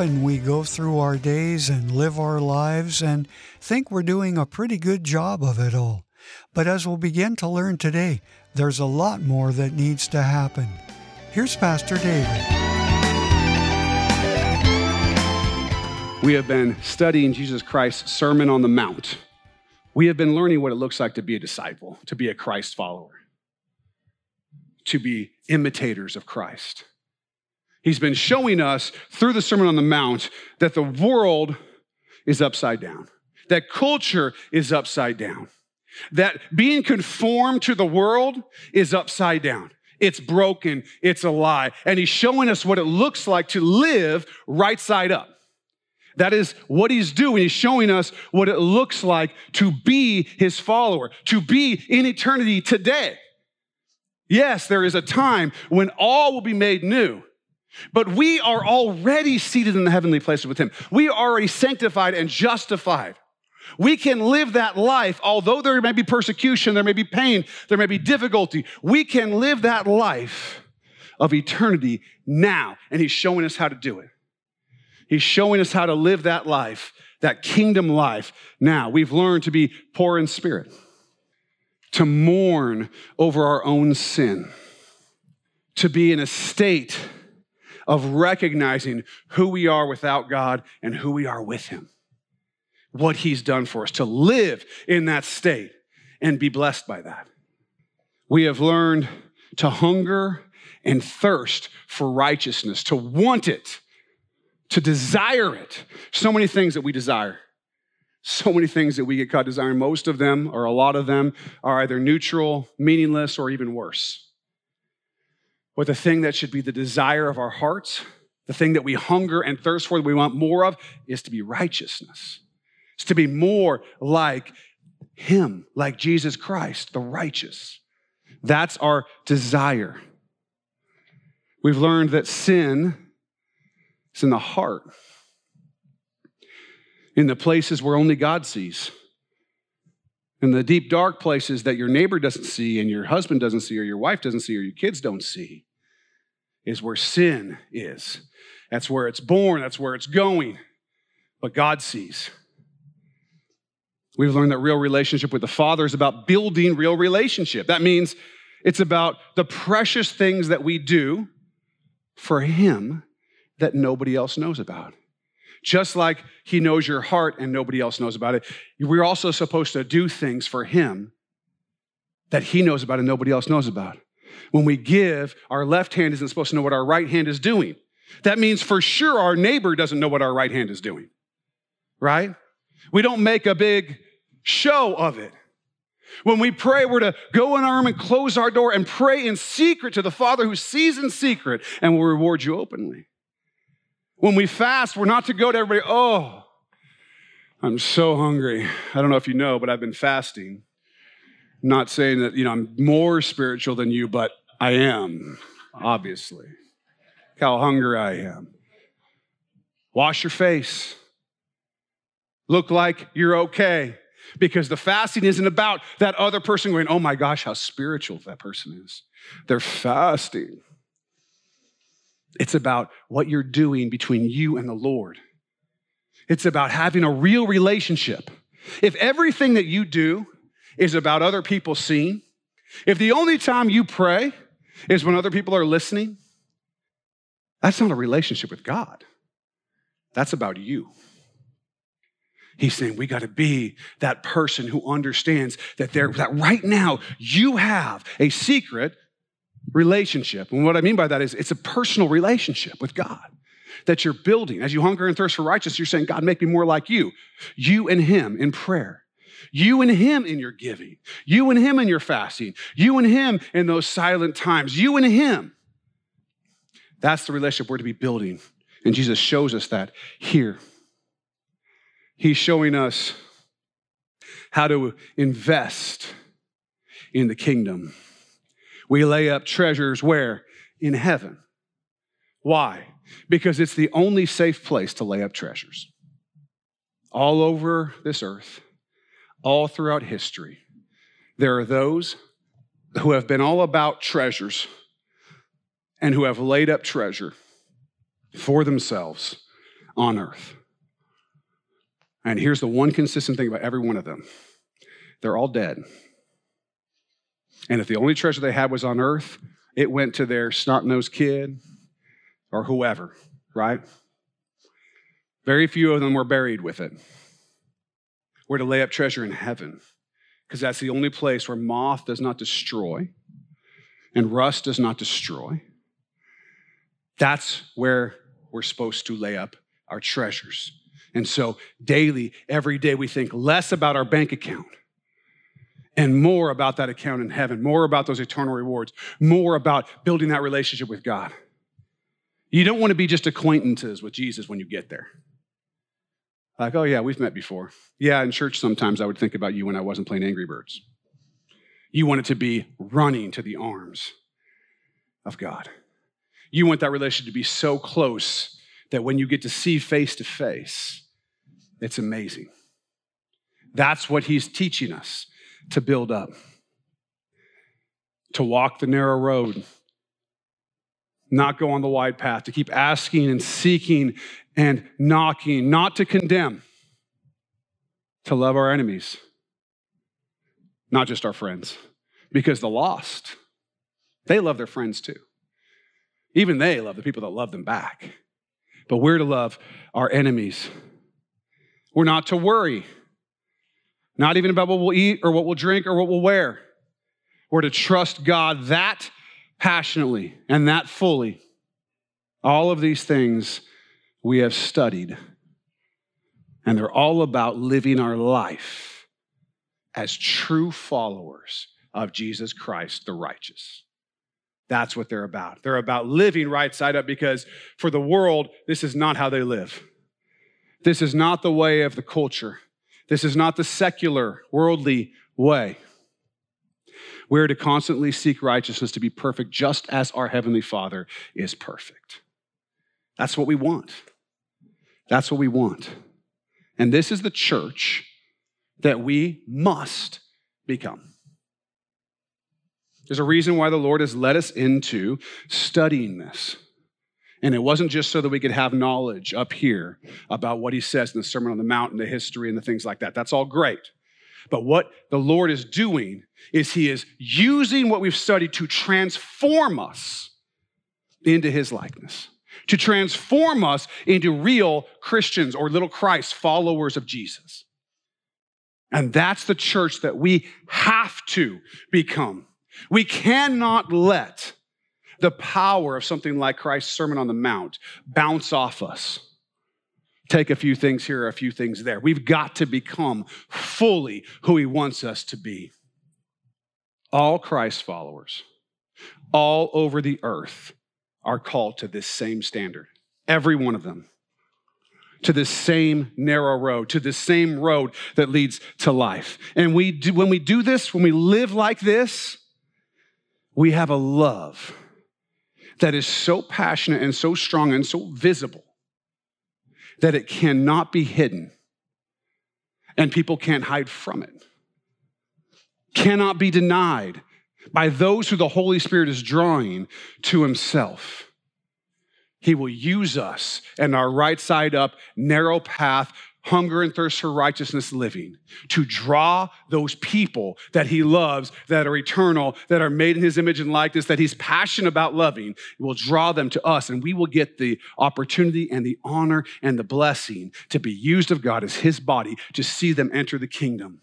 Often we go through our days and live our lives and think we're doing a pretty good job of it all. But as we'll begin to learn today, there's a lot more that needs to happen. Here's Pastor David. We have been studying Jesus Christ's Sermon on the Mount. We have been learning what it looks like to be a disciple, to be a Christ follower, to be imitators of Christ. He's been showing us through the Sermon on the Mount that the world is upside down, that culture is upside down, that being conformed to the world is upside down. It's broken, it's a lie. And he's showing us what it looks like to live right side up. That is what he's doing. He's showing us what it looks like to be his follower, to be in eternity today. Yes, there is a time when all will be made new. But we are already seated in the heavenly places with him. We are already sanctified and justified. We can live that life, although there may be persecution, there may be pain, there may be difficulty. We can live that life of eternity now. And he's showing us how to do it. He's showing us how to live that life, that kingdom life now. We've learned to be poor in spirit, to mourn over our own sin, to be in a state of recognizing who we are without God and who we are with Him. What He's done for us, to live in that state and be blessed by that. We have learned to hunger and thirst for righteousness, to want it, to desire it. So many things that we desire. So many things that we get caught desiring. Most of them, or a lot of them, are either neutral, meaningless, or even worse. But the thing that should be the desire of our hearts, the thing that we hunger and thirst for, that we want more of, is to be righteousness. It's to be more like Him, like Jesus Christ, the righteous. That's our desire. We've learned that sin is in the heart, in the places where only God sees, in the deep, dark places that your neighbor doesn't see, and your husband doesn't see, or your wife doesn't see, or your kids don't see is where sin is. That's where it's born, that's where it's going. But God sees. We've learned that real relationship with the Father is about building real relationship. That means it's about the precious things that we do for Him that nobody else knows about. Just like He knows your heart and nobody else knows about it, we're also supposed to do things for Him that He knows about and nobody else knows about. When we give, our left hand isn't supposed to know what our right hand is doing. That means for sure our neighbor doesn't know what our right hand is doing, right? We don't make a big show of it. When we pray, we're to go in our room and close our door and pray in secret to the Father who sees in secret and will reward you openly. When we fast, we're not to go to everybody, oh, I'm so hungry. I don't know if you know, but I've been fasting. Not saying that, you know, I'm more spiritual than you, but I am, obviously. How hungry I am. Wash your face. Look like you're okay. Because the fasting isn't about that other person going, oh my gosh, how spiritual that person is. They're fasting. It's about what you're doing between you and the Lord. It's about having a real relationship. If everything that you do is about other people seeing, if the only time you pray is when other people are listening, that's not a relationship with God. That's about you. He's saying we got to be that person who understands that there that right now you have a secret relationship. And what I mean by that is it's a personal relationship with God that you're building. As you hunger and thirst for righteousness, you're saying, God, make me more like you. You and Him in prayer. You and Him in your giving. You and Him in your fasting. You and Him in those silent times. You and Him. That's the relationship we're to be building. And Jesus shows us that here. He's showing us how to invest in the kingdom. We lay up treasures where? In heaven. Why? Because it's the only safe place to lay up treasures. All over this earth, all throughout history, there are those who have been all about treasures and who have laid up treasure for themselves on earth. And here's the one consistent thing about every one of them they're all dead. And if the only treasure they had was on earth, it went to their snot nosed kid or whoever, right? Very few of them were buried with it. We're to lay up treasure in heaven because that's the only place where moth does not destroy and rust does not destroy. That's where we're supposed to lay up our treasures. And so, daily, every day, we think less about our bank account and more about that account in heaven, more about those eternal rewards, more about building that relationship with God. You don't want to be just acquaintances with Jesus when you get there. Like, oh, yeah, we've met before. Yeah, in church, sometimes I would think about you when I wasn't playing Angry Birds. You want it to be running to the arms of God. You want that relationship to be so close that when you get to see face to face, it's amazing. That's what he's teaching us to build up, to walk the narrow road, not go on the wide path, to keep asking and seeking and knocking, not to condemn, to love our enemies, not just our friends, because the lost, they love their friends too. Even they love the people that love them back. But we're to love our enemies. We're not to worry not even about what we'll eat or what we'll drink or what we'll wear. We're to trust God that passionately and that fully. All of these things we have studied, and they're all about living our life as true followers of Jesus Christ, the righteous. That's what they're about. They're about living right side up because for the world, this is not how they live. This is not the way of the culture. This is not the secular, worldly way. We're to constantly seek righteousness to be perfect, just as our Heavenly Father is perfect. That's what we want. That's what we want. And this is the church that we must become. There's a reason why the Lord has led us into studying this. And it wasn't just so that we could have knowledge up here about what he says in the Sermon on the Mount and the history and the things like that. That's all great. But what the Lord is doing is he is using what we've studied to transform us into his likeness, to transform us into real Christians or little Christ, followers of Jesus. And that's the church that we have to become. We cannot let the power of something like Christ's Sermon on the Mount bounce off us. Take a few things here, a few things there. We've got to become fully who He wants us to be. All Christ followers, all over the earth, are called to this same standard. Every one of them. To this same narrow road, to the same road that leads to life. And we do, when we do this, when we live like this, we have a love that is so passionate and so strong and so visible that it cannot be hidden and people can't hide from it. Cannot be denied by those who the Holy Spirit is drawing to Himself. He will use us and our right side up, narrow path hunger and thirst for righteousness living, to draw those people that he loves, that are eternal, that are made in his image and likeness, that he's passionate about loving, will draw them to us, and we will get the opportunity and the honor and the blessing to be used of God as his body to see them enter the kingdom.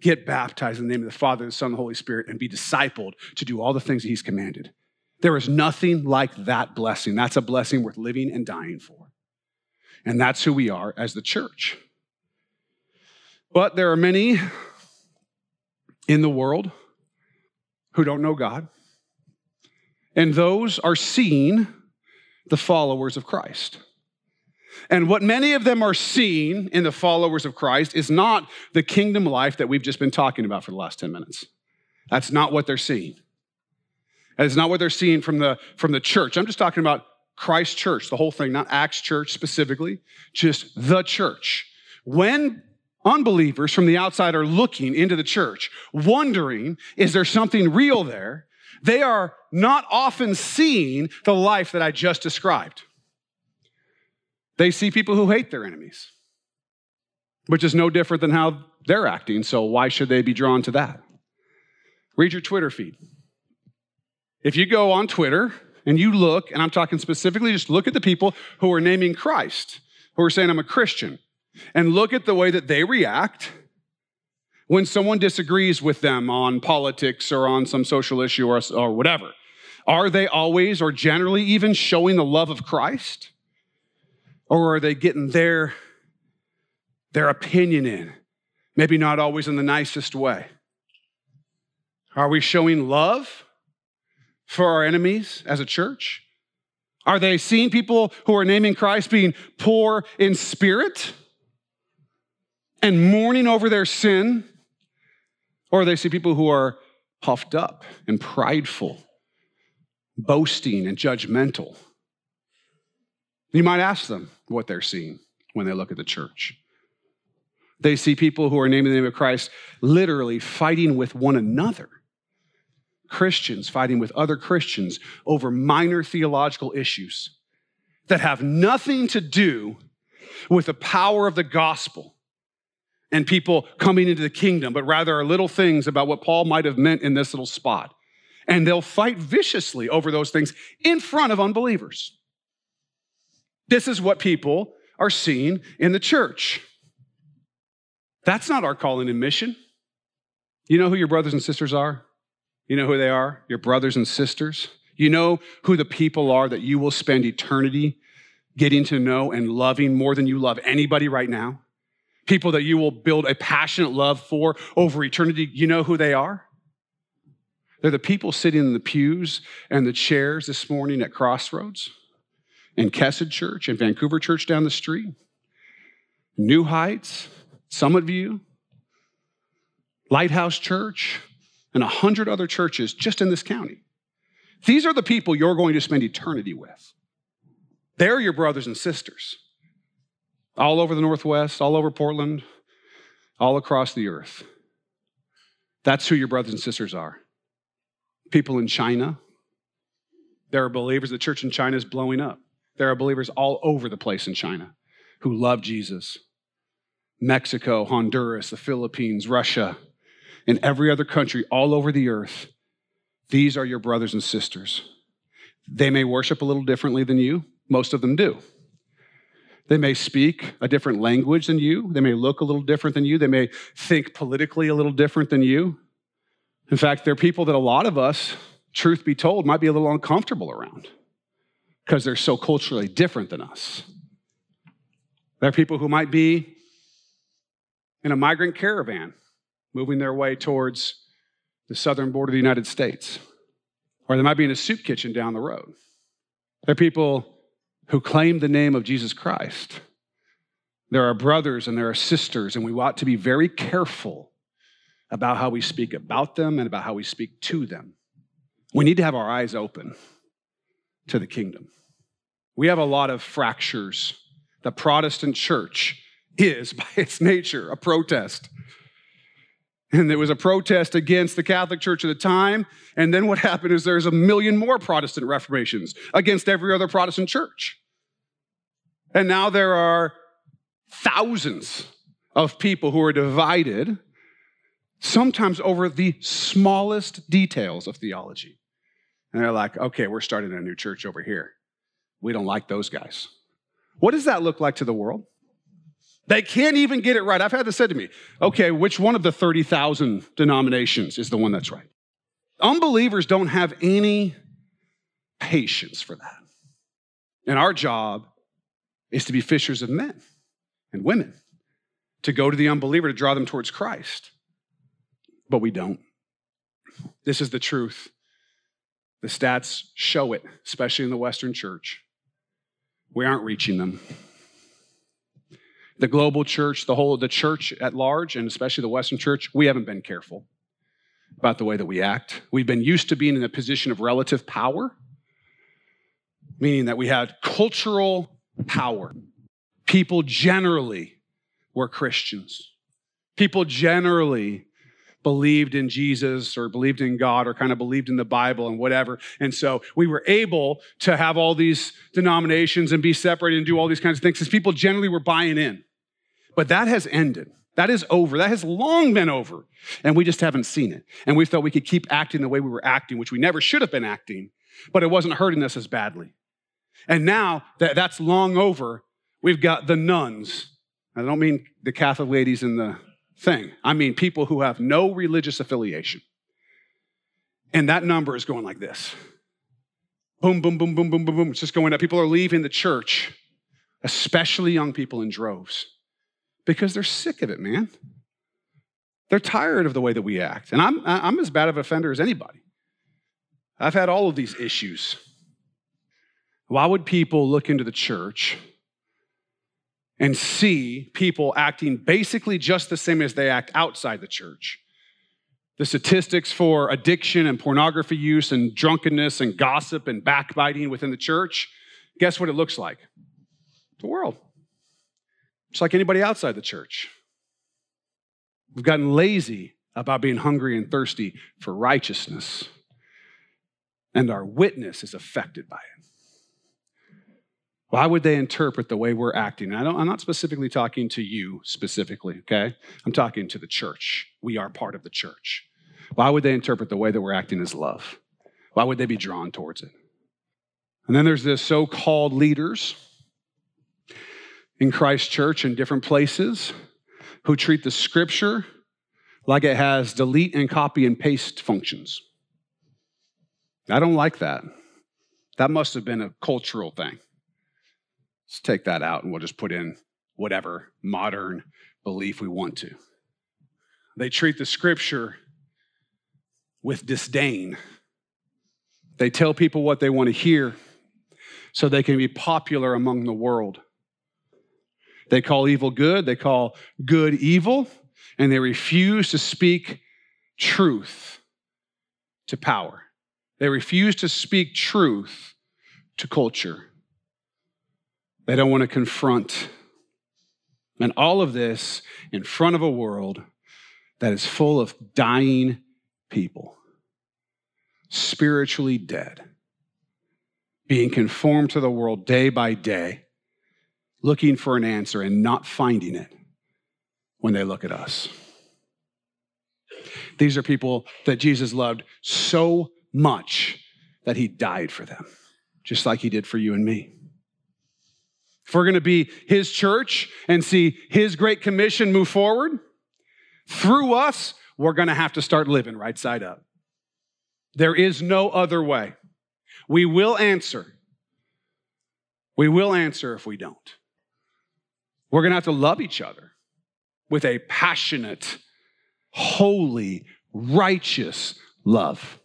Get baptized in the name of the Father, the Son, and the Holy Spirit, and be discipled to do all the things that he's commanded. There is nothing like that blessing. That's a blessing worth living and dying for. And that's who we are as the church. But there are many in the world who don't know God. And those are seen the followers of Christ. And what many of them are seeing in the followers of Christ is not the kingdom life that we've just been talking about for the last 10 minutes. That's not what they're seeing. That is not what they're seeing from the, from the church. I'm just talking about Christ Church, the whole thing, not Acts Church specifically, just the church. When unbelievers from the outside are looking into the church, wondering, is there something real there? They are not often seeing the life that I just described. They see people who hate their enemies, which is no different than how they're acting. So why should they be drawn to that? Read your Twitter feed. If you go on Twitter and you look, and I'm talking specifically, just look at the people who are naming Christ, who are saying, I'm a Christian, and look at the way that they react when someone disagrees with them on politics or on some social issue or, or whatever. Are they always or generally even showing the love of Christ? Or are they getting their, their opinion in? Maybe not always in the nicest way. Are we showing love for our enemies as a church? Are they seeing people who are naming Christ being poor in spirit and mourning over their sin? Or they see people who are puffed up and prideful, boasting and judgmental. You might ask them what they're seeing when they look at the church. They see people who are naming the name of Christ literally fighting with one another. Christians fighting with other Christians over minor theological issues that have nothing to do with the power of the gospel and people coming into the kingdom, but rather are little things about what Paul might have meant in this little spot. And they'll fight viciously over those things in front of unbelievers. This is what people are seeing in the church. That's not our calling and mission. You know who your brothers and sisters are? You know who they are? Your brothers and sisters. You know who the people are that you will spend eternity getting to know and loving more than you love anybody right now? people that you will build a passionate love for over eternity, you know who they are? They're the people sitting in the pews and the chairs this morning at Crossroads, in Kesed Church, and Vancouver Church down the street, New Heights, Summit View, Lighthouse Church, and a hundred other churches just in this county. These are the people you're going to spend eternity with. They're your brothers and sisters all over the Northwest, all over Portland, all across the earth. That's who your brothers and sisters are. People in China. There are believers, the church in China is blowing up. There are believers all over the place in China who love Jesus. Mexico, Honduras, the Philippines, Russia, and every other country all over the earth. These are your brothers and sisters. They may worship a little differently than you, most of them do. They may speak a different language than you. They may look a little different than you. They may think politically a little different than you. In fact, they're people that a lot of us, truth be told, might be a little uncomfortable around because they're so culturally different than us. They're people who might be in a migrant caravan moving their way towards the southern border of the United States, or they might be in a soup kitchen down the road. They're people who claim the name of Jesus Christ. There are brothers and there are sisters, and we ought to be very careful about how we speak about them and about how we speak to them. We need to have our eyes open to the kingdom. We have a lot of fractures. The Protestant church is, by its nature, a protest. And there was a protest against the Catholic Church at the time. And then what happened is there's a million more Protestant reformations against every other Protestant church. And now there are thousands of people who are divided, sometimes over the smallest details of theology. And they're like, okay, we're starting a new church over here. We don't like those guys. What does that look like to the world? They can't even get it right. I've had this said to me okay, which one of the 30,000 denominations is the one that's right? Unbelievers don't have any patience for that. And our job is to be fishers of men and women, to go to the unbeliever to draw them towards Christ. But we don't. This is the truth. The stats show it, especially in the Western church. We aren't reaching them the global church, the whole of the church at large, and especially the Western church, we haven't been careful about the way that we act. We've been used to being in a position of relative power, meaning that we had cultural power. People generally were Christians. People generally believed in Jesus or believed in God or kind of believed in the Bible and whatever. And so we were able to have all these denominations and be separated and do all these kinds of things because people generally were buying in. But that has ended. That is over. That has long been over. And we just haven't seen it. And we thought we could keep acting the way we were acting, which we never should have been acting, but it wasn't hurting us as badly. And now that that's long over, we've got the nones. I don't mean the Catholic ladies in the thing. I mean people who have no religious affiliation. And that number is going like this boom, boom, boom, boom, boom, boom, boom. It's just going up. People are leaving the church, especially young people in droves, because they're sick of it, man. They're tired of the way that we act. And I'm, I'm as bad of an offender as anybody. I've had all of these issues. Why would people look into the church and see people acting basically just the same as they act outside the church. The statistics for addiction and pornography use and drunkenness and gossip and backbiting within the church, guess what it looks like? The world. It's like anybody outside the church. We've gotten lazy about being hungry and thirsty for righteousness, and our witness is affected by it. Why would they interpret the way we're acting? I don't, I'm not specifically talking to you specifically, okay? I'm talking to the church. We are part of the church. Why would they interpret the way that we're acting as love? Why would they be drawn towards it? And then there's the so called leaders in Christ Church in different places who treat the scripture like it has delete and copy and paste functions. I don't like that. That must have been a cultural thing. Let's take that out and we'll just put in whatever modern belief we want to. They treat the scripture with disdain. They tell people what they want to hear so they can be popular among the world. They call evil good, they call good evil, and they refuse to speak truth to power. They refuse to speak truth to culture. They don't want to confront. And all of this in front of a world that is full of dying people, spiritually dead, being conformed to the world day by day, looking for an answer and not finding it when they look at us. These are people that Jesus loved so much that he died for them, just like he did for you and me. If we're going to be his church and see his great commission move forward, through us, we're going to have to start living right side up. There is no other way. We will answer. We will answer if we don't. We're going to have to love each other with a passionate, holy, righteous love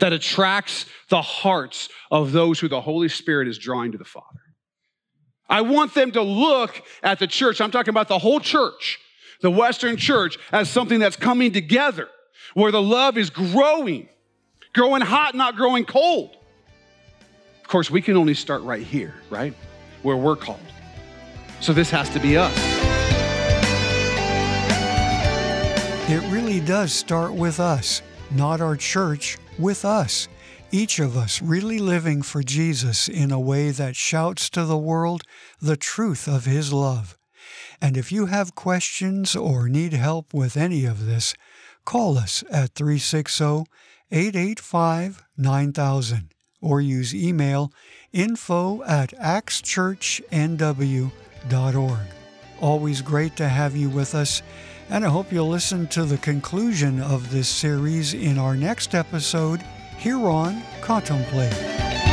that attracts the hearts of those who the Holy Spirit is drawing to the Father. I want them to look at the church. I'm talking about the whole church, the Western church, as something that's coming together where the love is growing, growing hot, not growing cold. Of course, we can only start right here, right? Where we're called. So this has to be us. It really does start with us, not our church, with us each of us really living for Jesus in a way that shouts to the world the truth of His love. And if you have questions or need help with any of this, call us at 360 885 9000 or use email info at axchurchnw.org. Always great to have you with us, and I hope you'll listen to the conclusion of this series in our next episode here on Contemplate.